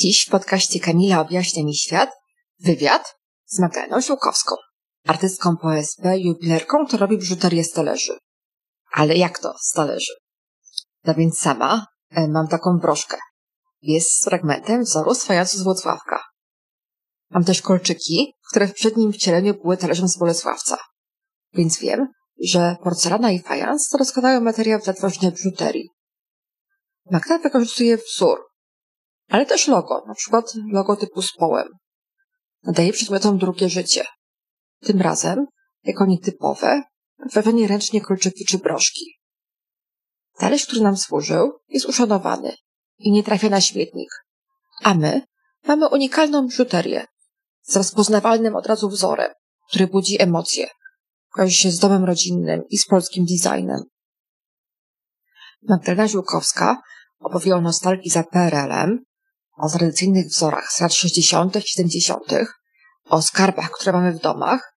Dziś w podcaście Kamila objaśnia mi świat wywiad z Magdaleną Żółkowską, artystką po OSP, jubilerką, która robi biżuterię z talerzy. Ale jak to z talerzy? No więc sama e, mam taką broszkę. Jest fragmentem wzoru z fajansu z Włocławka. Mam też kolczyki, które w przednim wcieleniu były talerzem z Bolesławca. Więc wiem, że porcelana i fajans to doskonały materiał dla tworzenia biżuterii. Magda wykorzystuje wzór, ale też logo, na przykład logo typu z połem. Nadaje przedmiotom drugie życie. Tym razem, jako nietypowe, wrażenie ręcznie kolczyki czy broszki. Talerz, który nam służył, jest uszanowany i nie trafia na śmietnik. A my mamy unikalną biżuterię z rozpoznawalnym od razu wzorem, który budzi emocje. Kojarzy się z domem rodzinnym i z polskim designem. Magdalena Żółkowska opowie o nostalgii za PRL-em, o tradycyjnych wzorach z lat 60., 70., o skarbach, które mamy w domach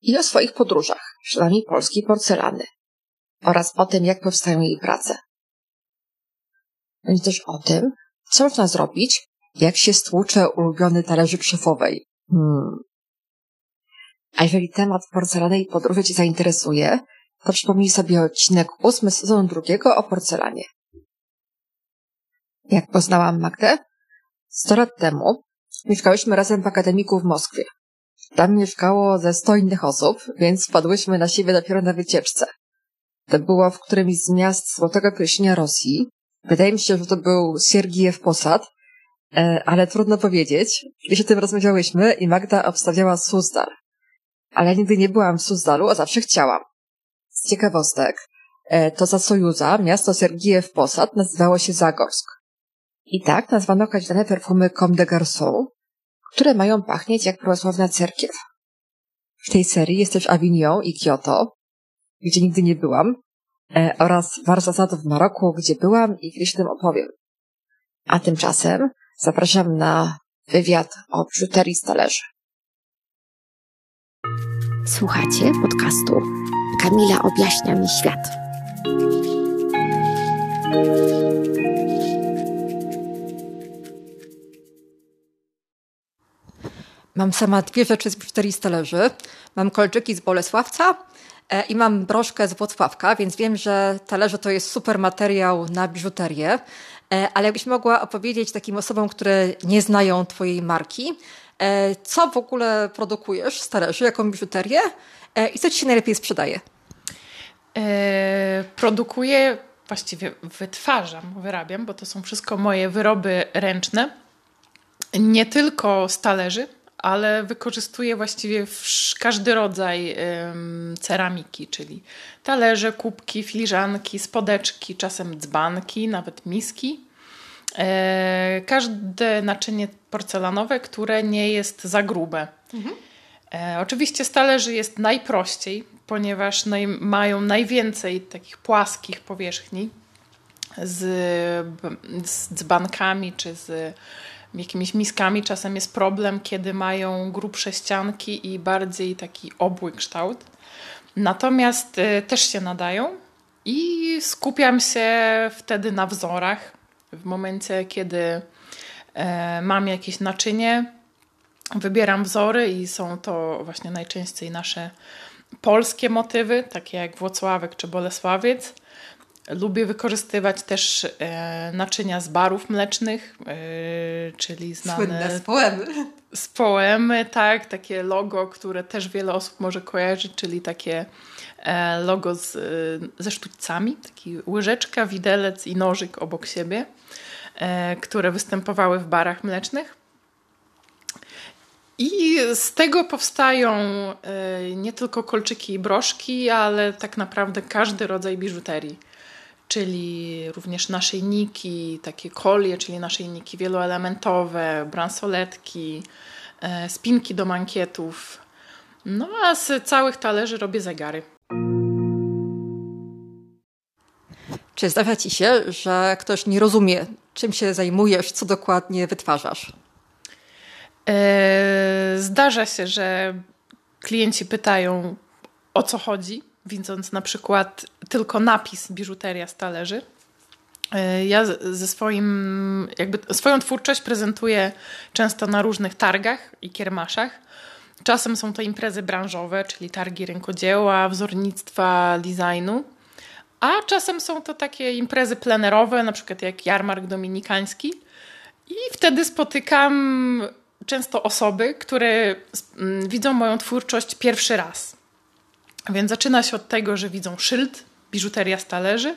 i o swoich podróżach śladami polskiej porcelany oraz o tym, jak powstają jej prace. Będzie też o tym, co można zrobić, jak się stłucze ulubiony talerzyk szefowej. Hmm. A jeżeli temat porcelany i podróży Cię zainteresuje, to przypomnij sobie odcinek ósmy sezonu drugiego o porcelanie. Jak poznałam Magdę? Sto lat temu mieszkałyśmy razem w akademiku w Moskwie. Tam mieszkało ze sto innych osób, więc wpadłyśmy na siebie dopiero na wycieczce. To było w którymś z miast Złotego Pierścienia Rosji. Wydaje mi się, że to był Siergijew Posad, e, ale trudno powiedzieć. Kiedyś o tym rozmawiałyśmy i Magda obstawiała Suzdal. Ale nigdy nie byłam w Suzdalu, a zawsze chciałam. Z ciekawostek, e, to za Sojuza miasto Siergijew Posad nazywało się Zagorsk. I tak nazwano kaździane perfumy Comme de Garçon, które mają pachnieć jak prawosławna cerkiew. W tej serii jest też Avignon i Kyoto, gdzie nigdy nie byłam, e, oraz Warszawa w Maroku, gdzie byłam i kiedyś o tym opowiem. A tymczasem zapraszam na wywiad o biżuterii z talerzy. Słuchacie podcastu Kamila objaśnia mi świat. Mam sama dwie rzeczy z biżuterii z talerzy. Mam kolczyki z Bolesławca e, i mam broszkę z Włocławka, więc wiem, że talerze to jest super materiał na biżuterię. E, ale jakbyś mogła opowiedzieć takim osobom, które nie znają Twojej marki, e, co w ogóle produkujesz z talerzy, jaką biżuterię i co Ci się najlepiej sprzedaje? produkuję, właściwie wytwarzam, wyrabiam, bo to są wszystko moje wyroby ręczne. Nie tylko z talerzy, ale wykorzystuję właściwie każdy rodzaj ceramiki, czyli talerze, kubki, filiżanki, spodeczki, czasem dzbanki, nawet miski. E, każde naczynie porcelanowe, które nie jest za grube. Mhm. E, oczywiście z talerzy jest najprościej, ponieważ naj, mają najwięcej takich płaskich powierzchni z, z dzbankami czy z jakimiś miskami czasem jest problem, kiedy mają grubsze ścianki i bardziej taki obły kształt. Natomiast y, też się nadają i skupiam się wtedy na wzorach. W momencie, kiedy e, mam jakieś naczynie, wybieram wzory i są to właśnie najczęściej nasze polskie motywy, takie jak Włocławek czy Bolesławiec. Lubię wykorzystywać też e, naczynia z barów mlecznych, e, czyli znane... Słynne z poemy. Z poemy, tak. Takie logo, które też wiele osób może kojarzyć, czyli takie e, logo z, e, ze sztućcami. Taki łyżeczka, widelec i nożyk obok siebie, e, które występowały w barach mlecznych. I z tego powstają e, nie tylko kolczyki i broszki, ale tak naprawdę każdy rodzaj biżuterii czyli również naszyjniki, takie kolie, czyli naszyjniki wieloelementowe, bransoletki, e, spinki do mankietów. No a z całych talerzy robię zegary. Czy zdarza Ci się, że ktoś nie rozumie, czym się zajmujesz, co dokładnie wytwarzasz? E, zdarza się, że klienci pytają, o co chodzi, widząc na przykład tylko napis biżuteria z talerzy. E, ja ze swoim, jakby swoją twórczość prezentuję często na różnych targach i kiermaszach. Czasem są to imprezy branżowe, czyli targi rękodzieła, wzornictwa, designu. A czasem są to takie imprezy plenerowe, na przykład jak jarmark dominikański. I wtedy spotykam często osoby, które mm, widzą moją twórczość pierwszy raz. Więc zaczyna się od tego, że widzą szyld, biżuteria z talerzy,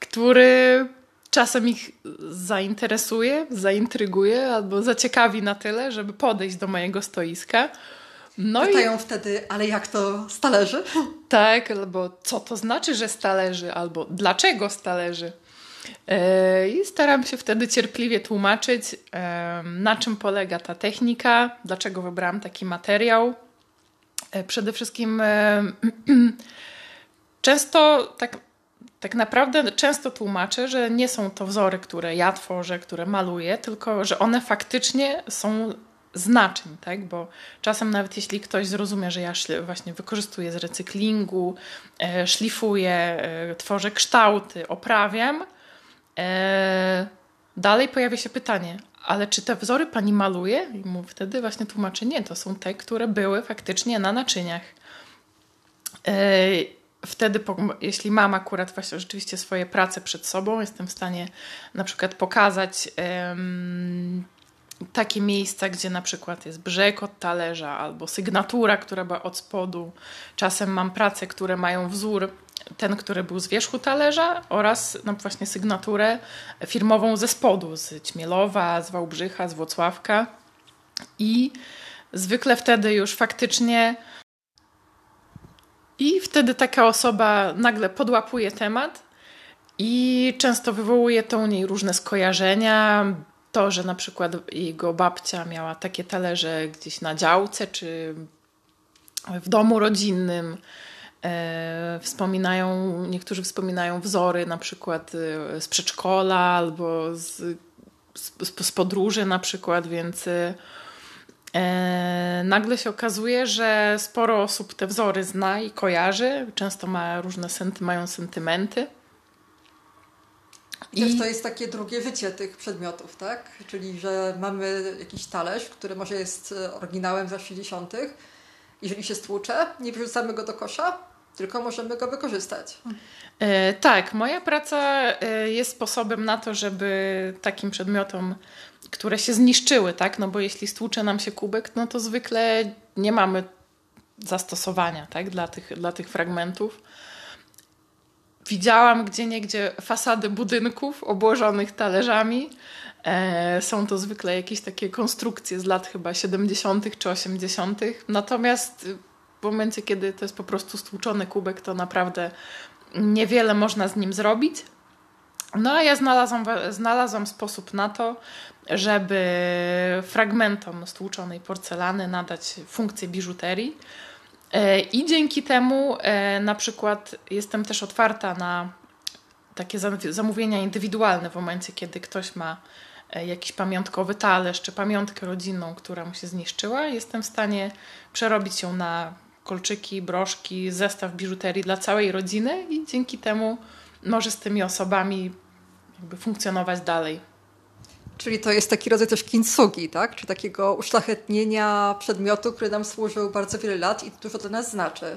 który czasem ich zainteresuje, zaintryguje albo zaciekawi na tyle, żeby podejść do mojego stoiska. No Pytają i... wtedy, ale jak to stależy? Tak, albo co to znaczy, że stależy, albo dlaczego stależy. E, I staram się wtedy cierpliwie tłumaczyć, na czym polega ta technika, dlaczego wybrałam taki materiał. E, przede wszystkim często tak, tak naprawdę często tłumaczę, że nie są to wzory, które ja tworzę, które maluję, tylko że one faktycznie są znaczeń, tak? Bo czasem nawet jeśli ktoś zrozumie, że ja właśnie wykorzystuję z recyklingu, szlifuję, tworzę kształty, oprawiam, E, dalej pojawia się pytanie, ale czy te wzory pani maluje? I mu wtedy właśnie tłumaczę, nie, to są te, które były faktycznie na naczyniach. E, wtedy, jeśli mam akurat właśnie rzeczywiście swoje prace przed sobą, jestem w stanie na przykład pokazać takie miejsca, gdzie na przykład jest brzeg od talerza albo sygnatura, która była od spodu. Czasem mam prace, które mają wzór ten, który był z wierzchu talerza oraz no, właśnie sygnaturę firmową ze spodu, z Ćmielowa, z Wałbrzycha, z Włocławka. I zwykle wtedy już faktycznie i wtedy taka osoba nagle podłapuje temat i często wywołuje to u niej różne skojarzenia. To, że na przykład jego babcia miała takie talerze gdzieś na działce czy w domu rodzinnym, wspominają, niektórzy wspominają wzory na przykład e, z przedszkola albo z, z, z podróży na przykład, więc e, nagle się okazuje, że sporo osób te wzory zna i kojarzy, często ma różne senty, mają sentymenty. I Też to jest takie drugie życie tych przedmiotów, tak? Czyli, że mamy jakiś talerz, który może jest oryginałem z lat 60., jeżeli się stłucze, nie wrzucamy go do kosza, tylko możemy go wykorzystać. E, tak, moja praca e, jest sposobem na to, żeby takim przedmiotom, które się zniszczyły, tak? No bo jeśli stłucze nam się kubek, no to zwykle nie mamy zastosowania, tak? Dla tych, dla tych fragmentów. Widziałam gdzie niegdzie fasady budynków obłożonych talerzami. E, są to zwykle jakieś takie konstrukcje z lat chyba 70. czy 80. Natomiast w momencie, kiedy to jest po prostu stłuczony kubek, to naprawdę niewiele można z nim zrobić. No a ja znalazłam, znalazłam sposób na to, żeby fragmentom stłuczonej porcelany nadać funkcję biżuterii. E, I dzięki temu e, na przykład jestem też otwarta na takie zamówienia indywidualne w momencie, kiedy ktoś ma e, jakiś pamiątkowy talerz czy pamiątkę rodzinną, która mu się zniszczyła. Jestem w stanie przerobić ją na kolczyki, broszki, zestaw biżuterii dla całej rodziny i dzięki temu może z tymi osobami jakby funkcjonować dalej. Czyli to jest taki rodzaj też kintsugi, tak? Czy takiego uszlachetnienia przedmiotu, który nam służył bardzo wiele lat i dużo dla nas znaczy.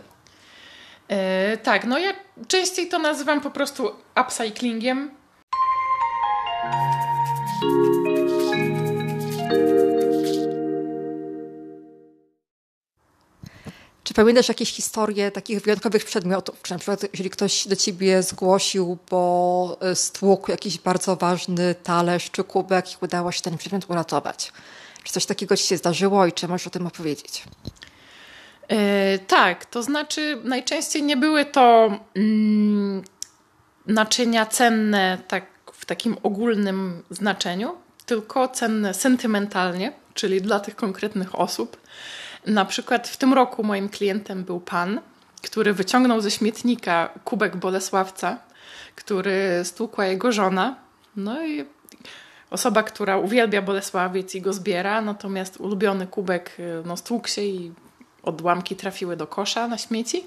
Yy, tak, no ja częściej to nazywam po prostu upcyclingiem. Czy pamiętasz jakieś historie takich wyjątkowych przedmiotów? Czy na przykład, jeżeli ktoś do ciebie zgłosił, bo e, stłukł jakiś bardzo ważny talerz czy kubek i udało się ten przedmiot uratować? Czy coś takiego ci się zdarzyło i czy możesz o tym opowiedzieć? Yy, tak, to znaczy najczęściej nie były to mm, naczynia cenne tak, w takim ogólnym znaczeniu, tylko cenne sentymentalnie, czyli dla tych konkretnych osób. Na przykład w tym roku moim klientem był pan, który wyciągnął ze śmietnika kubek Bolesławca, który stłukła jego żona. No i osoba, która uwielbia Bolesławiec i go zbiera, natomiast ulubiony kubek y, no, stłukł się i odłamki trafiły do kosza na śmieci.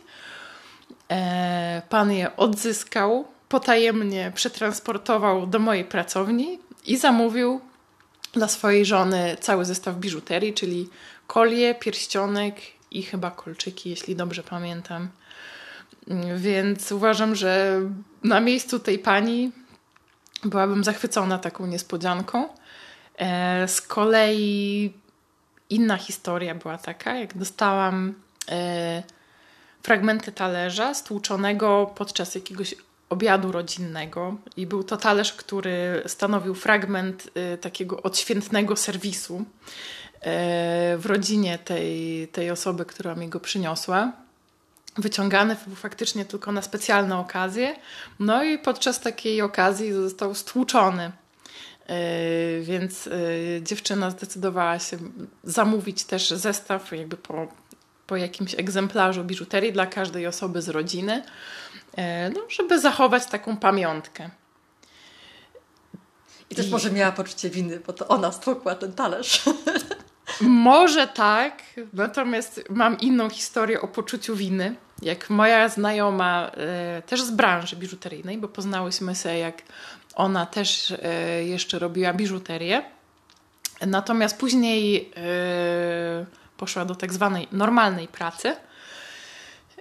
E, pan je odzyskał, potajemnie przetransportował do mojej pracowni i zamówił dla swojej żony cały zestaw biżuterii, czyli kolie, pierścionek i chyba kolczyki, jeśli dobrze pamiętam. Więc uważam, że na miejscu tej pani byłabym zachwycona taką niespodzianką. E, z kolei inna historia była taka, jak dostałam e, fragmenty talerza stłuczonego podczas jakiegoś obiadu rodzinnego i był to talerz, który stanowił fragment y, takiego odświętnego serwisu w rodzinie tej, tej osoby, która mi go przyniosła. Wyciągany był faktycznie tylko na specjalne okazje, no i podczas takiej okazji został stłuczony. Y, więc dziewczyna zdecydowała się zamówić też zestaw, jakby po, po jakimś egzemplarzu biżuterii dla każdej osoby z rodziny. E, no, żeby zachować taką pamiątkę. I też może miała poczucie winy, bo to ona stłukła ten talerz. Może tak, natomiast mam inną historię o poczuciu winy. Jak moja znajoma, e, też z branży biżuteryjnej, bo poznałyśmy się, jak ona też e, jeszcze robiła biżuterię. Natomiast później poszła do tak zwanej normalnej pracy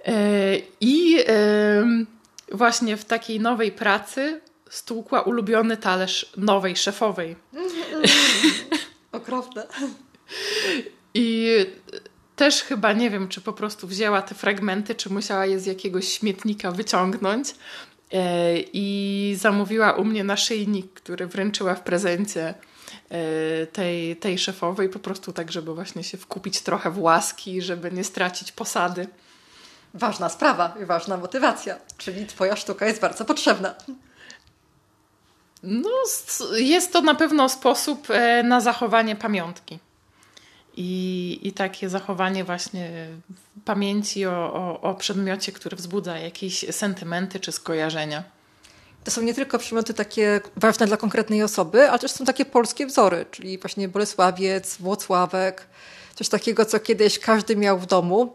E, I właśnie w takiej nowej pracy stłukła ulubiony talerz nowej szefowej. Okropne. I też chyba nie wiem, czy po prostu wzięła te fragmenty, czy musiała je z jakiegoś śmietnika wyciągnąć. E, I zamówiła u mnie naszyjnik, który wręczyła w prezencie e, tej, tej szefowej, po prostu tak, żeby właśnie się wkupić trochę w łaski, żeby nie stracić posady ważna sprawa i ważna motywacja, czyli Twoja sztuka jest bardzo potrzebna. No, jest to na pewno sposób e, na zachowanie pamiątki. I, i takie zachowanie właśnie pamięci o, o, o przedmiocie, który wzbudza jakieś sentymenty czy skojarzenia. To są nie tylko przedmioty takie ważne dla konkretnej osoby, ale też są takie polskie wzory, czyli właśnie Bolesławiec, Włocławek, coś takiego, co kiedyś każdy miał w domu.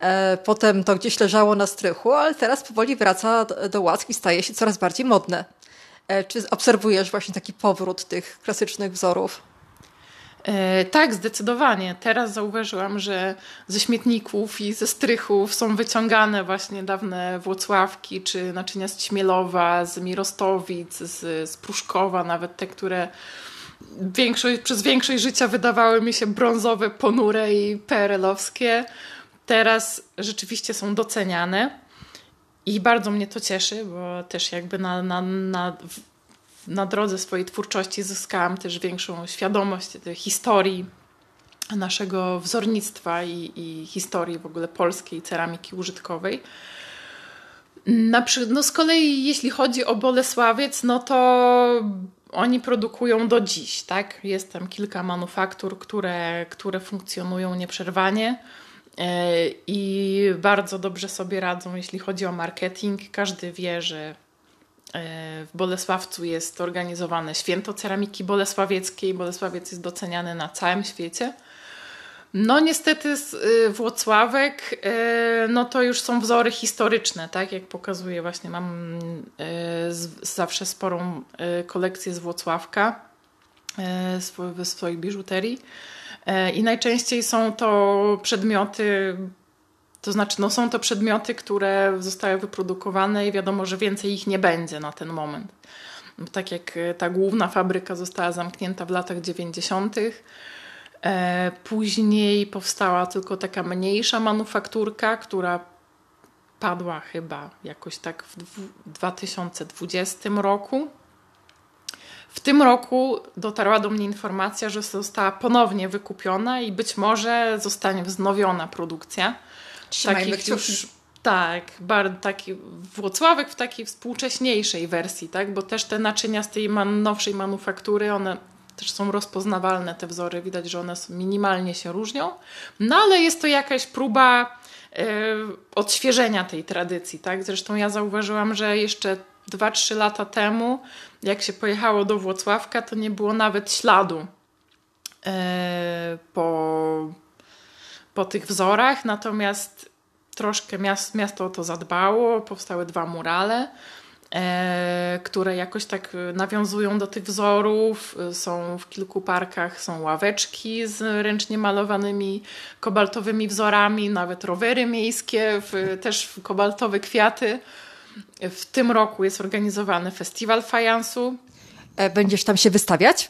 E, potem to gdzieś leżało na strychu, ale teraz powoli wraca do łask i staje się coraz bardziej modne. E, czy obserwujesz właśnie taki powrót tych klasycznych wzorów? E, tak, zdecydowanie. Teraz zauważyłam, że ze śmietników i ze strychów są wyciągane właśnie dawne Włocławki, czy naczynia z Ćmielowa, z Mirostowic, z, z Pruszkowa, nawet te, które większość, przez większość życia wydawały mi się brązowe, ponure i perelowskie teraz rzeczywiście są doceniane i bardzo mnie to cieszy, bo też jakby na, na, na, na drodze swojej twórczości zyskałam też większą świadomość historii naszego wzornictwa i, i historii w ogóle polskiej ceramiki użytkowej. Na, no z kolei jeśli chodzi o Bolesławiec, no to oni produkują do dziś, tak? Jest tam kilka manufaktur, które, które funkcjonują nieprzerwanie. E, i bardzo dobrze sobie radzą, jeśli chodzi o marketing. Każdy wie, że w Bolesławcu jest organizowane święto ceramiki bolesławieckiej. Bolesławiec jest doceniany na całym świecie. No niestety y, Włocławek, e, no to już są wzory historyczne, tak jak pokazuję właśnie, mam zawsze sporą kolekcję z Włocławka, w swojej biżuterii. E, I najczęściej są to przedmioty, to znaczy no są to przedmioty, które zostały wyprodukowane i wiadomo, że więcej ich nie będzie na ten moment. Tak jak e, ta główna fabryka została zamknięta w latach 90. E, później powstała tylko taka mniejsza manufakturka, która padła chyba jakoś tak w 2020 roku. W tym roku dotarła do mnie informacja, że została ponownie wykupiona i być może zostanie wznowiona produkcja. Trzymajmy takich już tak, bardzo taki Włocławek w takiej współcześniejszej wersji, tak? Bo też te naczynia z tej man, nowszej manufaktury, one też są rozpoznawalne, te wzory, widać, że one minimalnie się różnią. No ale jest to jakaś próba y, odświeżenia tej tradycji, tak? Zresztą ja zauważyłam, że jeszcze 2-3 lata temu, jak się pojechało do Włocławka, to nie było nawet śladu e, po, po tych wzorach, natomiast troszkę miasto, miasto o to zadbało, powstały dwa murale. e, które jakoś tak nawiązują do tych wzorów. Są w kilku parkach, są ławeczki z ręcznie malowanymi kobaltowymi wzorami, nawet rowery miejskie, w, też w kobaltowe kwiaty. W tym roku jest organizowany festiwal fajansu. E, będziesz tam się wystawiać?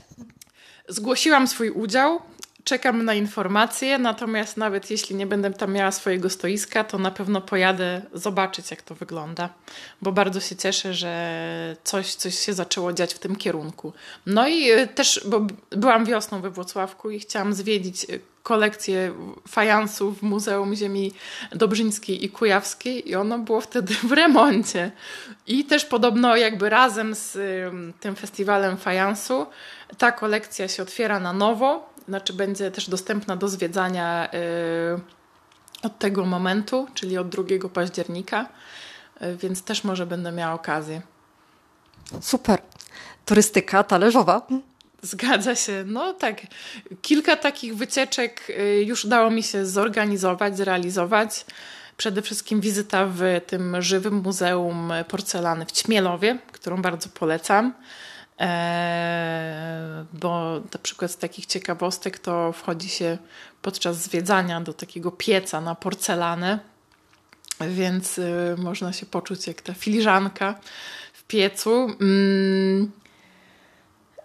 Zgłosiłam swój udział. Czekam na informacje, natomiast nawet jeśli nie będę tam miała swojego stoiska, to na pewno pojadę zobaczyć, jak to wygląda, bo bardzo się cieszę, że coś, coś się zaczęło dziać w tym kierunku. No i y, też, bo byłam wiosną we Włocławku i chciałam zwiedzić y, kolekcję fajansów w Muzeum Ziemi Dobrzyńskiej i Kujawskiej i ono było wtedy w remoncie. I też podobno jakby razem z tym festiwalem fajansu ta kolekcja się otwiera na nowo, znaczy będzie też dostępna do zwiedzania y, od tego momentu, czyli od 2 października, y, więc też może będę miała okazję. Super. Turystyka talerzowa. Zgadza się. No tak, kilka takich wycieczek y, już udało mi się zorganizować, zrealizować. Przede wszystkim wizyta w tym żywym Muzeum Porcelany w Ćmielowie, którą bardzo polecam. E, bo na przykład z takich ciekawostek to wchodzi się podczas zwiedzania do takiego pieca na porcelanę, więc y, można się poczuć jak ta filiżanka w piecu. Mm,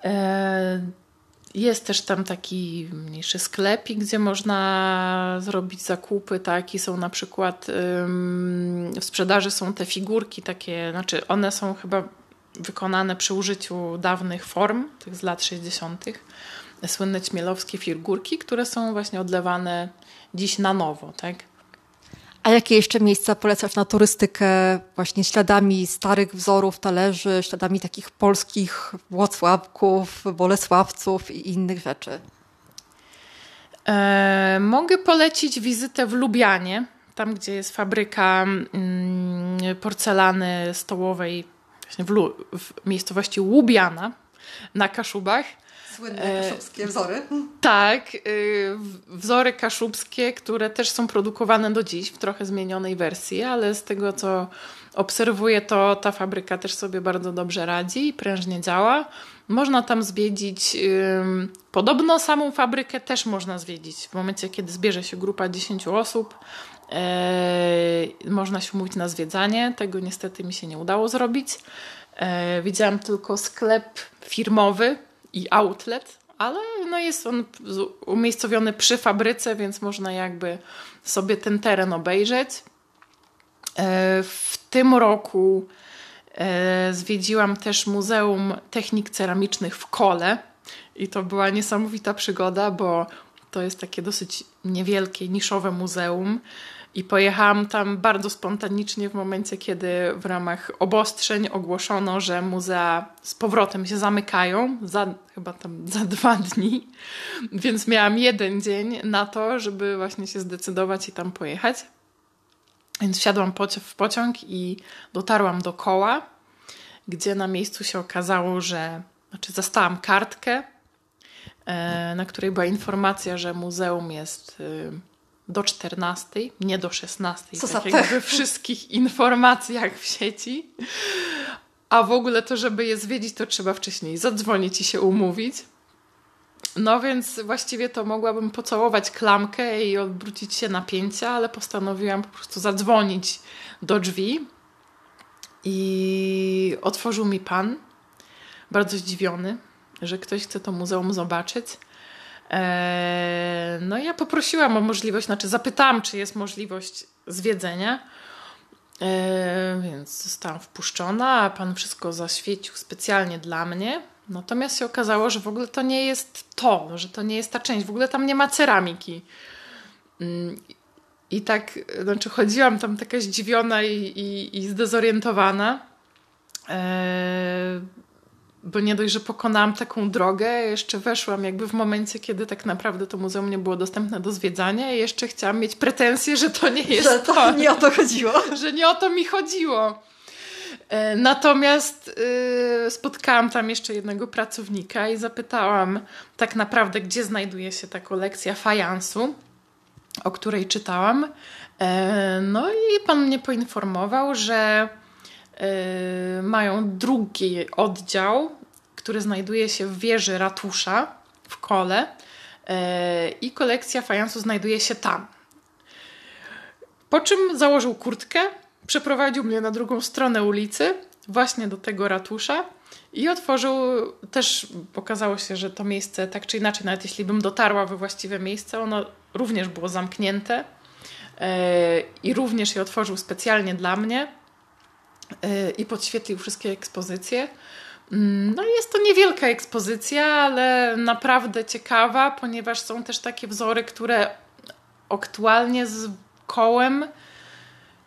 e, jest też tam taki mniejszy sklepik, gdzie można zrobić zakupy, tak? I są na przykład w sprzedaży są te figurki takie, znaczy one są chyba wykonane przy użyciu dawnych form, tych z lat 60., słynne ćmielowskie figurki, które są właśnie odlewane dziś na nowo. Tak? A jakie jeszcze miejsca polecasz na turystykę właśnie śladami starych wzorów talerzy, śladami takich polskich Włocławków, Bolesławców i innych rzeczy? E, mogę polecić wizytę w Lubianie, tam gdzie jest fabryka mm, porcelany stołowej właśnie w, Lu, w miejscowości Łubiana na Kaszubach. Słynne e, kaszubskie wzory. tak, y, wzory kaszubskie, które też są produkowane do dziś w trochę zmienionej wersji, ale z tego co obserwuję, to ta fabryka też sobie bardzo dobrze radzi i prężnie działa. Można tam zwiedzić, podobno samą fabrykę też można zwiedzić w momencie, kiedy zbierze się grupa 10 osób. E, można się umówić na zwiedzanie. Tego niestety mi się nie udało zrobić. E, widziałam tylko sklep firmowy i outlet, ale no jest on umiejscowiony przy fabryce, więc można jakby sobie ten teren obejrzeć. E, w tym roku zwiedziłam też Muzeum Technik Ceramicznych w Kole i to była niesamowita przygoda, bo to jest takie dosyć niewielkie, niszowe muzeum. I pojechałam tam bardzo spontanicznie w momencie, kiedy w ramach obostrzeń ogłoszono, że muzea z powrotem się zamykają, za, chyba tam za dwa dni. Więc miałam jeden dzień na to, żeby właśnie się zdecydować i tam pojechać. Więc wsiadłam w pociąg i dotarłam do koła, gdzie na miejscu się okazało, że znaczy zastałam kartkę, e, na której była informacja, że muzeum jest y, do 14, nie do 16, Co tak jak we wszystkich informacjach w sieci. A w ogóle to, żeby je zwiedzić, to trzeba wcześniej zadzwonić i się umówić. No więc właściwie to mogłabym pocałować klamkę i odwrócić się napięcia, ale postanowiłam po prostu zadzwonić do drzwi. I otworzył mi pan, bardzo zdziwiony, że ktoś chce to muzeum zobaczyć. E, no ja poprosiłam o możliwość, znaczy zapytałam, czy jest możliwość zwiedzenia. E, więc zostałam wpuszczona, a pan wszystko zaświecił specjalnie dla mnie. Natomiast się okazało, że w ogóle to nie jest to, że to nie jest ta część. W ogóle tam nie ma ceramiki. Mm, I tak, znaczy chodziłam tam taka zdziwiona i, i, i zdezorientowana. E, bo nie dość, że pokonałam taką drogę, jeszcze weszłam jakby w momencie, kiedy tak naprawdę to muzeum nie było dostępne do zwiedzania i jeszcze chciałam mieć pretensje, że to nie jest że to. to. nie o to chodziło. Że nie o to mi chodziło. E, natomiast yy, spotkałam tam jeszcze jednego pracownika i zapytałam tak naprawdę, gdzie znajduje się ta kolekcja fajansu, o której czytałam. E, no i pan mnie poinformował, że mają drugi oddział, który znajduje się w wieży ratusza w kole i kolekcja fajansu znajduje się tam. Po czym założył kurtkę, przeprowadził mnie na drugą stronę ulicy, właśnie do tego ratusza i otworzył, też pokazało się, że to miejsce tak czy inaczej, nawet jeśli bym dotarła we właściwe miejsce, ono również było zamknięte e, i również je otworzył specjalnie dla mnie i podświetlił wszystkie ekspozycje. Mm, no jest to niewielka ekspozycja, ale naprawdę ciekawa, ponieważ są też takie wzory, które aktualnie z kołem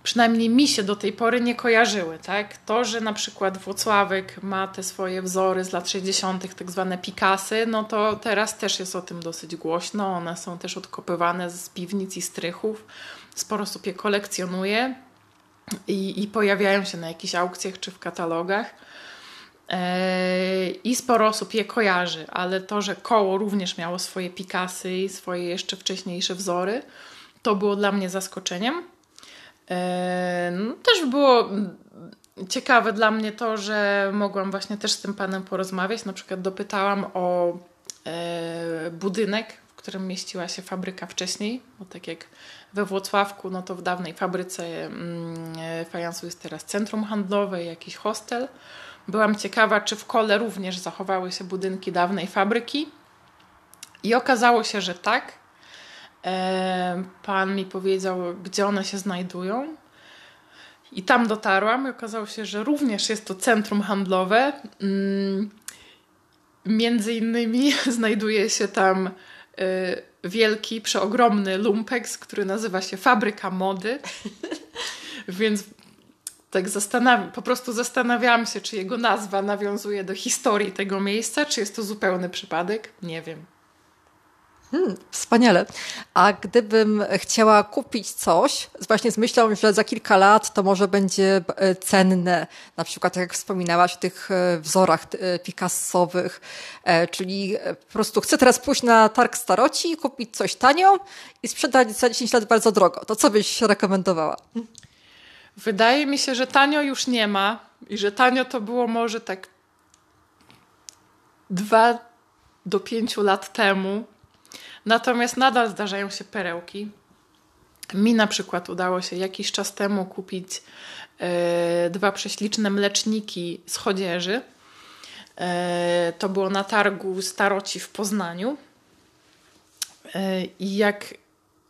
przynajmniej mi się do tej pory nie kojarzyły. Tak? To, że na przykład Włocławek ma te swoje wzory z lat 60., tak zwane Pikasy, no to teraz też jest o tym dosyć głośno. One są też odkopywane z piwnic i strychów. Sporo osób je kolekcjonuje i, i pojawiają się na jakichś aukcjach czy w katalogach. Eee, I sporo osób je kojarzy, ale to, że koło również miało swoje Pikasy i swoje jeszcze wcześniejsze wzory, to było dla mnie zaskoczeniem. No, też było ciekawe dla mnie to, że mogłam właśnie też z tym panem porozmawiać. Na przykład dopytałam o e, budynek, którym mieściła się fabryka wcześniej, bo tak jak we Włocławku, no to w dawnej fabryce mm, fajansu jest teraz centrum handlowe, jakiś hostel. Byłam ciekawa, czy w kole również zachowały się budynki dawnej fabryki. I okazało się, że tak. Pan mi powiedział, gdzie one się znajdują. I tam dotarłam i okazało się, że również jest to centrum handlowe. Mm, między innymi znajduje się tam wielki, przeogromny lumpeks, który nazywa się Fabryka Mody. Więc tak zastanawiam, po prostu zastanawiałam się, czy jego nazwa nawiązuje do historii tego miejsca, czy jest to zupełny przypadek. Nie wiem. Hmm, wspaniale. A gdybym chciała kupić coś, właśnie z myślą, że za kilka lat to może będzie e, cenne, na przykład tak jak wspominałaś o tych e, wzorach e, Picassowych, czyli po prostu chcę teraz pójść na targ staroci, kupić coś tanio i sprzedać za 10 lat bardzo drogo. To co byś rekomendowała? Wydaje mi się, że tanio już nie ma i że tanio to było może tak dwa do pięciu lat temu Natomiast nadal zdarzają się perełki. Mi na przykład udało się jakiś czas temu kupić e, dwa prześliczne mleczniki z chodzieży. E, to było na targu Staroci w Poznaniu. E, I jak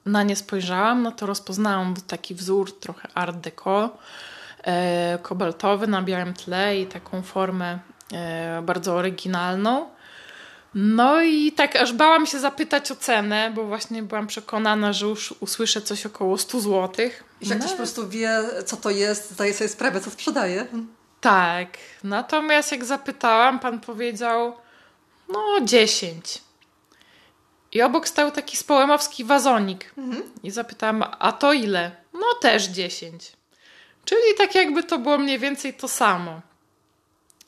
na nie spojrzałam, no to rozpoznałam taki wzór trochę art deco, kobaltowy na białym tle i taką formę bardzo oryginalną. No i tak aż bałam się zapytać o cenę, bo właśnie byłam przekonana, że już usłyszę coś około 100 zł. I że no. ktoś po prostu wie, co to jest, zdaje sobie sprawę, co sprzedaje. Tak. Natomiast jak zapytałam, pan powiedział, no 10. I obok stał taki społemowski wazonik. Mhm. I zapytałam, a to ile? No też 10. Czyli tak jakby to było mniej więcej to samo.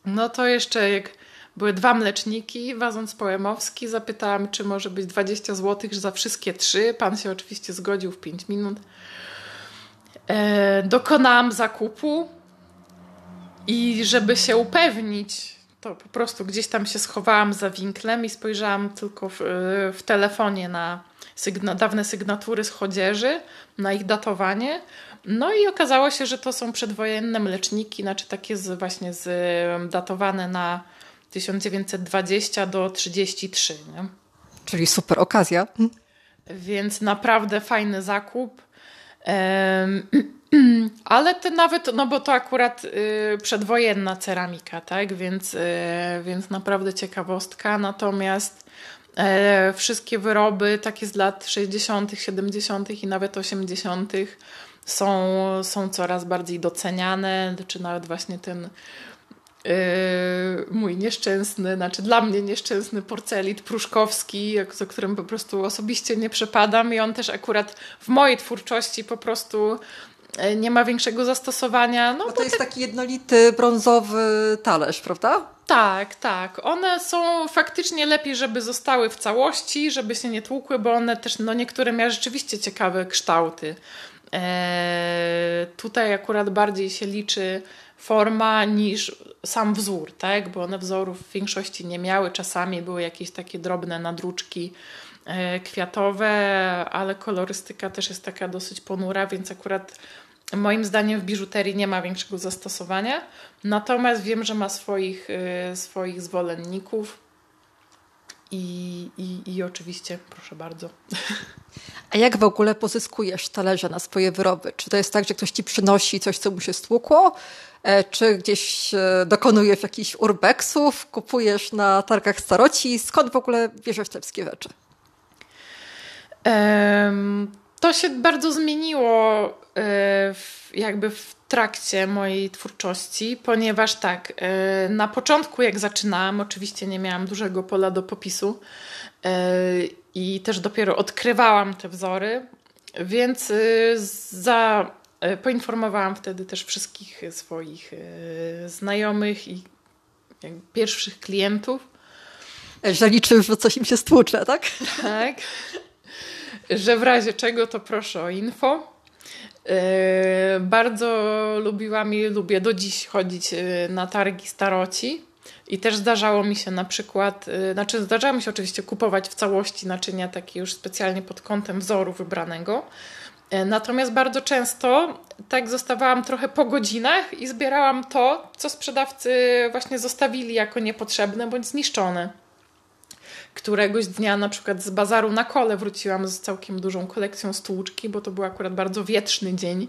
No to jeszcze jak były dwa mleczniki, wazon poemowski. Zapytałam, czy może być 20 zł za wszystkie trzy. Pan się oczywiście zgodził w 5 minut. E, dokonałam zakupu i żeby się upewnić, to po prostu gdzieś tam się schowałam za winklem i spojrzałam tylko w, w telefonie na sygna, dawne sygnatury z chodzieży, na ich datowanie. No i okazało się, że to są przedwojenne mleczniki, znaczy takie z, właśnie z, datowane na 1920 do 33. Nie? Czyli super okazja. Więc naprawdę fajny zakup. Ale to nawet, no bo to akurat y, przedwojenna ceramika, tak? Więc, y, więc naprawdę ciekawostka. Natomiast e, wszystkie wyroby takie z lat 60., 70. i nawet 80. są, są coraz bardziej doceniane, czy nawet właśnie ten Yy, mój nieszczęsny, znaczy dla mnie nieszczęsny porcelit pruszkowski, za którym po prostu osobiście nie przepadam i on też akurat w mojej twórczości po prostu e, nie ma większego zastosowania. No, to jest te... taki jednolity brązowy talerz, prawda? Tak, tak. One są faktycznie lepiej, żeby zostały w całości, żeby się nie tłukły, bo one też, no niektóre miały rzeczywiście ciekawe kształty. Eee, tutaj akurat bardziej się liczy forma niż sam wzór, tak? Bo one wzorów w większości nie miały. Czasami były jakieś takie drobne nadruczki e, kwiatowe, ale kolorystyka też jest taka dosyć ponura, więc akurat moim zdaniem w biżuterii nie ma większego zastosowania. Natomiast wiem, że ma swoich, e, swoich zwolenników. I, i, I oczywiście, proszę bardzo. A jak w ogóle pozyskujesz talerze na swoje wyroby? Czy to jest tak, że ktoś ci przynosi coś, co mu się stłukło? E, czy gdzieś e, dokonujesz jakichś urbexów, kupujesz na targach staroci? Skąd w ogóle bierzesz te wszystkie rzeczy? Um, to się bardzo zmieniło e, w, jakby w trakcie mojej twórczości, ponieważ tak, na początku jak zaczynałam, oczywiście nie miałam dużego pola do popisu i też dopiero odkrywałam te wzory, więc za E, poinformowałam wtedy też wszystkich swoich e, znajomych i pierwszych klientów. Że liczysz, że coś im się stłucze, tak? Tak. Że w razie czego to proszę o info. E, bardzo lubiłam i lubię do dziś chodzić na targi staroci. I też zdarzało mi się na przykład, znaczy zdarzało mi się oczywiście kupować w całości naczynia takie już specjalnie pod kątem wzoru wybranego, natomiast bardzo często tak zostawałam trochę po godzinach i zbierałam to, co sprzedawcy właśnie zostawili jako niepotrzebne bądź zniszczone. Któregoś dnia na przykład z bazaru na kole wróciłam z całkiem dużą kolekcją stłuczki, bo to był akurat bardzo wietrzny dzień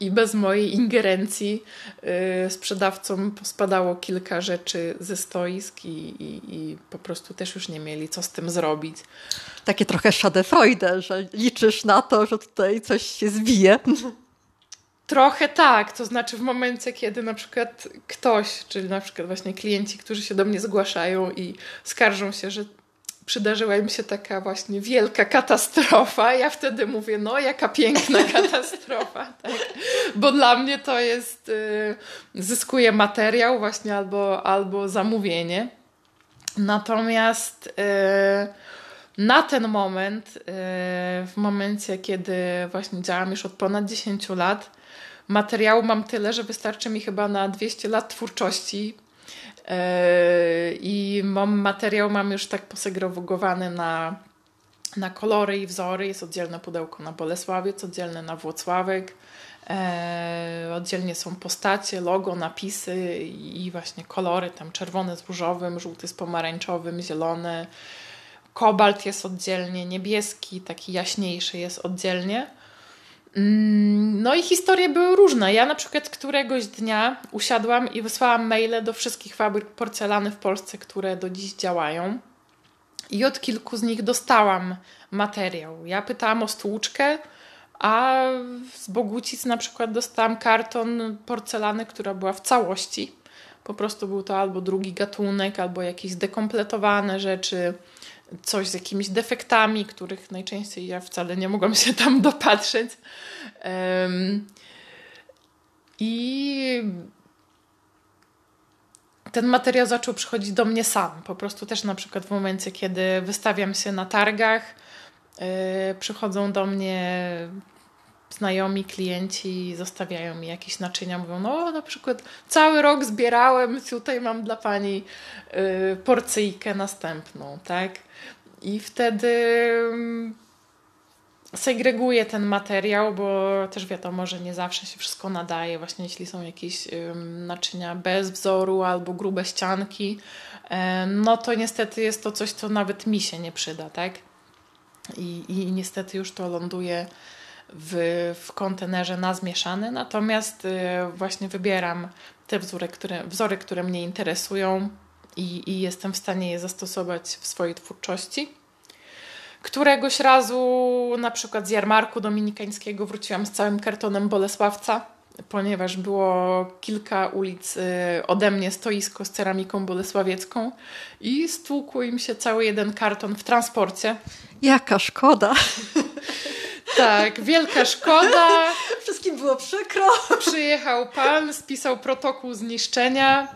i bez mojej ingerencji e, sprzedawcom pospadało kilka rzeczy ze stoisk i, i, i po prostu też już nie mieli co z tym zrobić takie trochę schadenfreude, że liczysz na to, że tutaj coś się zbije. Trochę tak, to znaczy w momencie, kiedy na przykład ktoś, czyli na przykład właśnie klienci, którzy się do mnie zgłaszają i skarżą się, że przydarzyła im się taka właśnie wielka katastrofa, ja wtedy mówię, no jaka piękna katastrofa, tak? bo dla mnie to jest, y, zyskuje materiał właśnie albo, albo zamówienie. Natomiast y, na ten moment, y, w momencie, kiedy właśnie działam już od ponad 10 lat, materiału mam tyle, że wystarczy mi chyba na 200 lat twórczości. Y, I mam materiał mam już tak posegregowany na, na kolory i wzory. Jest oddzielne pudełko na Bolesławiec, oddzielne na Włocławek. E, oddzielnie są postacie, logo, napisy i właśnie kolory, tam czerwone z różowym, żółty z pomarańczowym, zielony, Kobalt jest oddzielnie, niebieski, taki jaśniejszy jest oddzielnie. Mm, no i historie były różne. Ja na przykład któregoś dnia usiadłam i wysłałam maile do wszystkich fabryk porcelany w Polsce, które do dziś działają. I od kilku z nich dostałam materiał. Ja pytałam o stłuczkę, a z Bogucic na przykład dostałam karton porcelany, która była w całości. Po prostu był to albo drugi gatunek, albo jakieś dekompletowane rzeczy coś z jakimiś defektami, których najczęściej ja wcale nie mogłam się tam dopatrzeć. Um, I ten materiał zaczął przychodzić do mnie sam. Po prostu też na przykład w momencie, kiedy wystawiam się na targach, yy, przychodzą do mnie znajomi klienci zostawiają mi jakieś naczynia, mówią, no na przykład cały rok zbierałem, tutaj mam dla pani y, porcyjkę następną, tak? I wtedy mm, segreguję ten materiał, bo też wiadomo, że nie zawsze się wszystko nadaje, właśnie jeśli są jakieś naczynia bez wzoru albo grube ścianki, no to niestety jest to coś, co nawet mi się nie przyda, tak? I, i niestety już to ląduje w, w kontenerze na zmieszane, natomiast y, właśnie wybieram te wzory, które, wzory, które mnie interesują i, i jestem w stanie je zastosować w swojej twórczości. Któregoś razu, na przykład z jarmarku dominikańskiego, wróciłam z całym kartonem Bolesławca, ponieważ było kilka ulic y, ode mnie stoisko z ceramiką bolesławiecką i stłukł im się cały jeden karton w transporcie. Jaka szkoda! Tak, wielka szkoda. Wszystkim było przykro. Przyjechał pan, spisał protokół zniszczenia.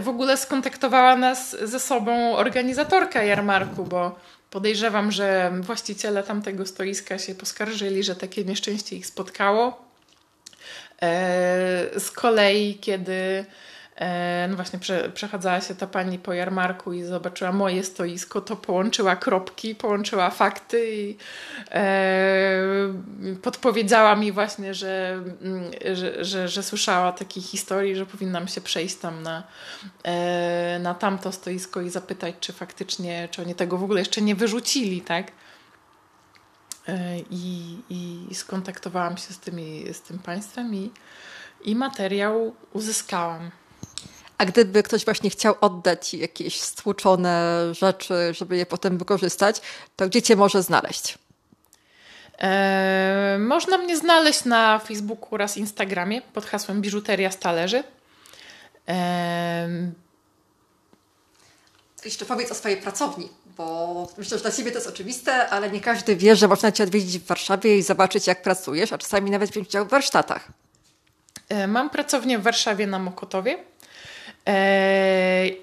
W ogóle skontaktowała nas ze sobą organizatorka jarmarku, bo podejrzewam, że właściciele tamtego stoiska się poskarżyli, że takie nieszczęście ich spotkało. Z kolei, kiedy E, no właśnie prze, przechadzała się ta pani po jarmarku i zobaczyła moje stoisko, to połączyła kropki, połączyła fakty i e, podpowiedziała mi właśnie, że, mm, że, że, że, słyszała takiej historii, że powinnam się przejść tam na, e, na tamto stoisko i zapytać, czy faktycznie, czy oni tego w ogóle jeszcze nie wyrzucili, tak? E, I, i skontaktowałam się z, tymi, z tym państwem i, i materiał uzyskałam. A gdyby ktoś właśnie chciał oddać jakieś stłuczone rzeczy, żeby je potem wykorzystać, to gdzie cię może znaleźć? Eee, można mnie znaleźć na Facebooku oraz Instagramie pod hasłem Biżuteria z talerzy. Eee... Jeszcze powiedz o swojej pracowni, bo myślę, że dla Ciebie to jest oczywiste, ale nie każdy wie, że można Cię odwiedzić w Warszawie i zobaczyć, jak pracujesz, a czasami nawet wziąć udział w warsztatach. Eee, mam pracownię w Warszawie na Mokotowie.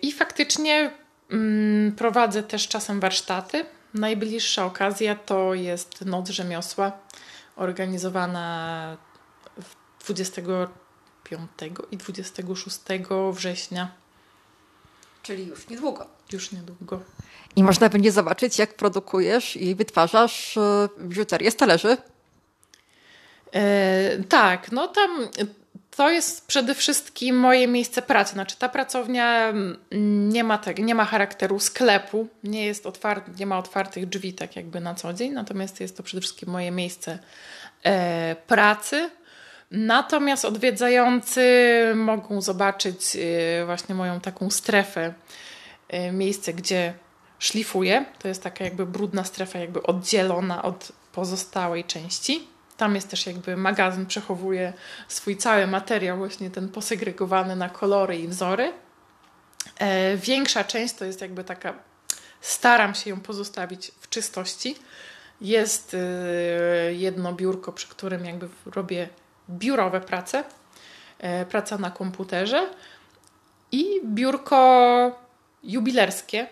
I faktycznie mm, prowadzę też czasem warsztaty. Najbliższa okazja to jest Noc Rzemiosła, organizowana 25 i 26 września. Czyli już niedługo. Już niedługo. I można będzie zobaczyć, jak produkujesz i wytwarzasz e, biżuterię z talerzy. E, tak, no tam to jest przede wszystkim moje miejsce pracy. Znaczy, ta pracownia mm, nie ma, tak, nie ma charakteru sklepu, nie, jest otwarty, nie ma otwartych drzwi tak jakby na co dzień, natomiast jest to przede wszystkim moje miejsce e, pracy. Natomiast odwiedzający mogą zobaczyć e, właśnie moją taką strefę, e, miejsce, gdzie szlifuję. To jest taka jakby brudna strefa, jakby oddzielona od pozostałej części. Tam jest też jakby magazyn, przechowuje swój cały materiał, właśnie ten posegregowany na kolory i wzory. E, większa część to jest jakby taka, staram się ją pozostawić w czystości. Jest e, jedno biurko, przy którym jakby robię biurowe prace, e, praca na komputerze i biurko jubilerskie,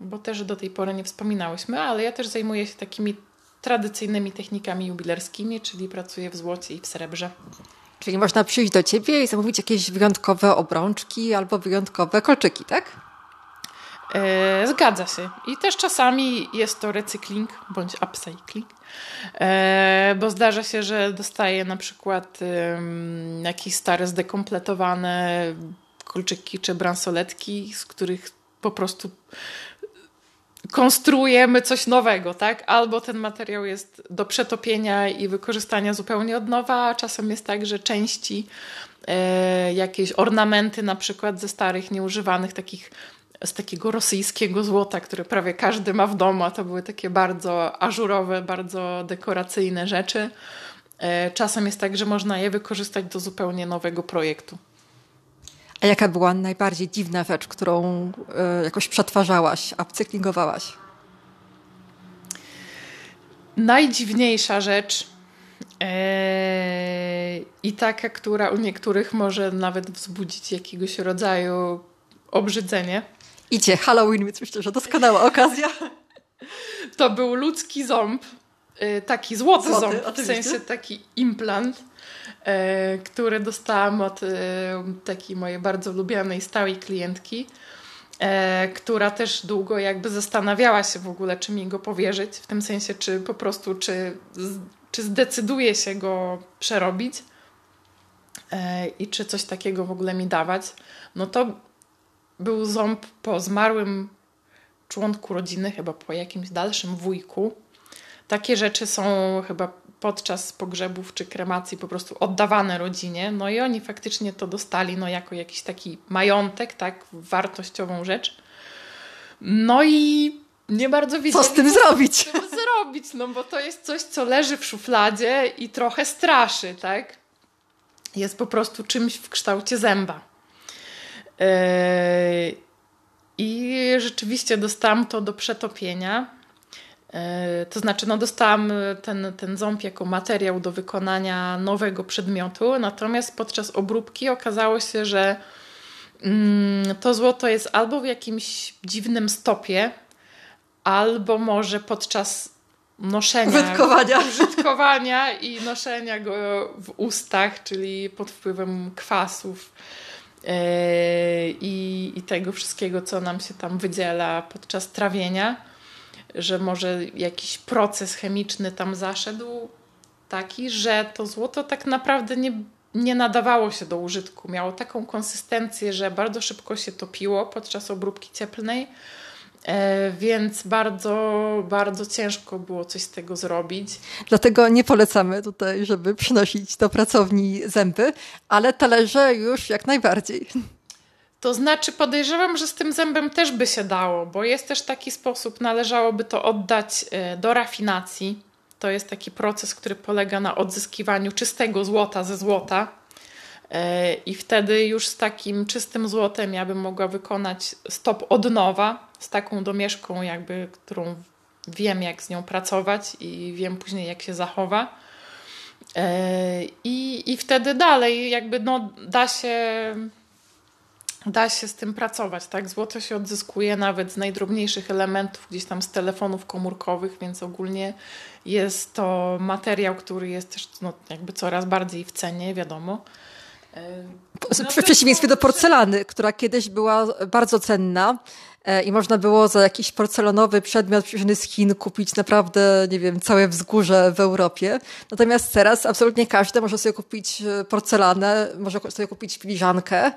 bo też do tej pory nie wspominałyśmy, ale ja też zajmuję się takimi tradycyjnymi technikami jubilerskimi, czyli pracuję w złocie i w srebrze. Czyli można przyjść do ciebie i zamówić jakieś wyjątkowe obrączki albo wyjątkowe kolczyki, tak? E, zgadza się. I też czasami jest to recykling bądź upcycling, e, bo zdarza się, że dostaję na przykład jakieś stare, zdekompletowane kolczyki czy bransoletki, z których po prostu konstruujemy coś nowego, tak? Albo ten materiał jest do przetopienia i wykorzystania zupełnie od nowa, a czasem jest tak, że części, e, jakieś ornamenty na przykład ze starych, nieużywanych takich z takiego rosyjskiego złota, które prawie każdy ma w domu, a to były takie bardzo ażurowe, bardzo dekoracyjne rzeczy. E, czasem jest tak, że można je wykorzystać do zupełnie nowego projektu. A jaka była najbardziej dziwna rzecz, którą y, jakoś przetwarzałaś, upcyklingowałaś? Najdziwniejsza rzecz yy, i taka, która u niektórych może nawet wzbudzić jakiegoś rodzaju obrzydzenie. Idzie Halloween, więc myślę, że doskonała okazja. To był ludzki ząb, yy, taki złoty, złoty ząb, w sensie taki implant E, które dostałam od e, takiej mojej bardzo lubianej, stałej klientki, e, która też długo jakby zastanawiała się w ogóle, czy mi go powierzyć, w tym sensie, czy po prostu, czy, czy zdecyduje się go przerobić i czy coś takiego w ogóle mi dawać. No to był ząb po zmarłym członku rodziny, chyba po jakimś dalszym wujku. Takie rzeczy są chyba podczas pogrzebów czy kremacji po prostu oddawane rodzinie. No i oni faktycznie to dostali no, jako jakiś taki majątek, tak, wartościową rzecz. No i nie bardzo wiedzieli, co z tym zrobić. Z tym zrobić, no bo to jest coś, co leży w szufladzie i trochę straszy, tak? Jest po prostu czymś w kształcie zęba. Yy... I rzeczywiście dostałam to do przetopienia. E, to znaczy, no dostałam e, ten, ten ząb jako materiał do wykonania nowego przedmiotu, natomiast podczas obróbki okazało się, że mm, to złoto jest albo w jakimś dziwnym stopie, albo może podczas noszenia, użytkowania. użytkowania i noszenia go w ustach, czyli pod wpływem kwasów yy, i, i tego wszystkiego, co nam się tam wydziela podczas trawienia, że może jakiś proces chemiczny tam zaszedł taki, że to złoto tak naprawdę nie, nie nadawało się do użytku. Miało taką konsystencję, że bardzo szybko się topiło podczas obróbki cieplnej E, więc bardzo, bardzo ciężko było coś z tego zrobić. Dlatego nie polecamy tutaj, żeby przynosić do pracowni zęby, ale talerze już jak najbardziej. To znaczy, podejrzewam, że z tym zębem też by się dało, bo jest też taki sposób, należałoby to oddać e, do rafinacji. To jest taki proces, który polega na odzyskiwaniu czystego złota ze złota. E, I wtedy już z takim czystym złotem ja bym mogła wykonać stop od nowa, z taką domieszką, jakby, którą wiem, jak z nią pracować i wiem później, jak się zachowa. E, I, i wtedy dalej, jakby, no, da się. Da się z tym pracować, tak? Złoto się odzyskuje nawet z najdrobniejszych elementów, gdzieś tam z telefonów komórkowych, więc ogólnie jest to materiał, który jest też no, jakby coraz bardziej w cenie, wiadomo. No w przeciwieństwie do porcelany, która kiedyś była bardzo cenna e, i można było za jakiś porcelanowy przedmiot przyjrzony z Chin kupić naprawdę, nie wiem, całe wzgórze w Europie. Natomiast teraz absolutnie każdy może sobie kupić e, porcelanę, może sobie kupić filiżankę.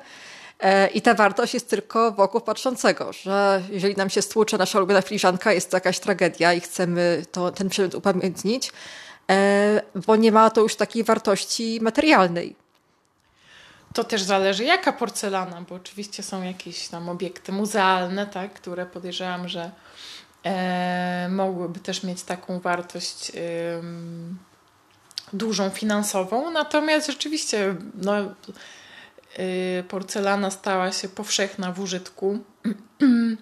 E, I ta wartość jest tylko wokół patrzącego, że jeżeli nam się stłucze nasza ulubiona filiżanka, jest to jakaś tragedia i chcemy to, ten przedmiot upamiętnić, bo nie ma to już takiej wartości materialnej. To też zależy jaka porcelana, bo oczywiście są jakieś tam obiekty muzealne, tak, które podejrzewam, że e, mogłyby też mieć taką wartość e, dużą finansową. Natomiast rzeczywiście no, e, porcelana stała się powszechna w użytku.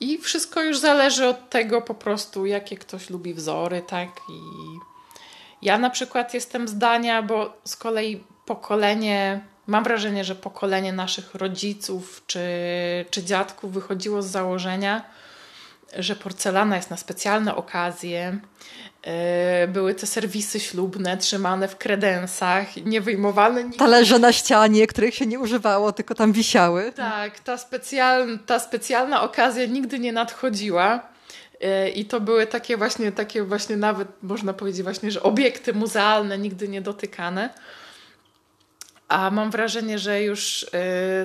I wszystko już zależy od tego po prostu, jakie ktoś lubi wzory, tak? I ja na przykład jestem zdania, bo z kolei pokolenie, mam wrażenie, że pokolenie naszych rodziców czy, czy dziadków wychodziło z założenia, że porcelana jest na specjalne okazje. E, były te serwisy ślubne trzymane w kredensach, nie wyjmowane. Nigdy. Talerze na ścianie, których się nie używało, tylko tam wisiały. Tak, ta, specjal, ta specjalna okazja nigdy nie nadchodziła. E, I to były takie właśnie, takie właśnie nawet można powiedzieć właśnie, że obiekty muzealne nigdy nie dotykane. A mam wrażenie, że już y,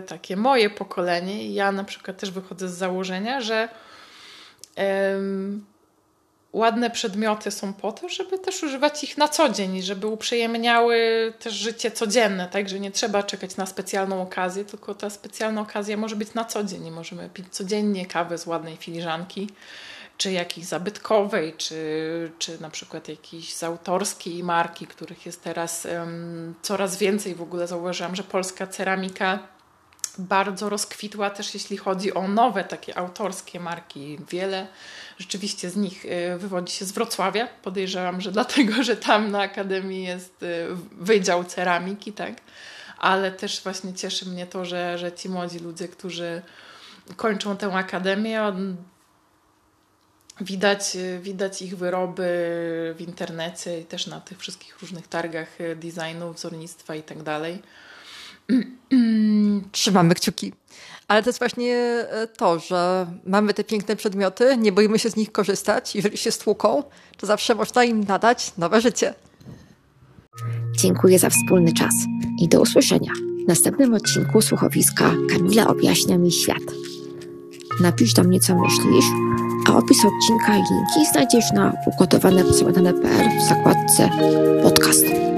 takie moje pokolenie, ja na przykład też wychodzę z założenia, że y, ładne przedmioty są po to, żeby też używać ich na co dzień, żeby uprzyjemniały też życie codzienne, tak, że nie trzeba czekać na specjalną okazję, tylko ta specjalna okazja może być na co dzień. Możemy pić codziennie kawę z ładnej filiżanki czy jakiejś zabytkowej, czy, czy na przykład jakiejś z autorskiej marki, których jest teraz um, coraz więcej. W ogóle zauważyłam, że polska ceramika bardzo rozkwitła też jeśli chodzi o nowe takie autorskie marki. Wiele rzeczywiście z nich y, wywodzi się z Wrocławia. Podejrzewam, że dlatego, że tam na Akademii jest y, Wydział Ceramiki, tak? Ale też właśnie cieszy mnie to, że, że ci młodzi ludzie, którzy kończą tę akademię, Widać, y, widać ich wyroby w internecie i też na tych wszystkich różnych targach designu, wzornictwa i tak dalej. Trzymamy kciuki. Ale to jest właśnie e, to, że mamy te piękne przedmioty, nie boimy się z nich korzystać. Jeżeli się stłuką, to zawsze można im nadać nowe życie. Dziękuję za wspólny czas i do usłyszenia w następnym odcinku słuchowiska Kamila objaśnia mi świat. Napisz do mnie, co myślisz a opis odcinka i linki znajdziesz na ugotowane w zakładce podcast.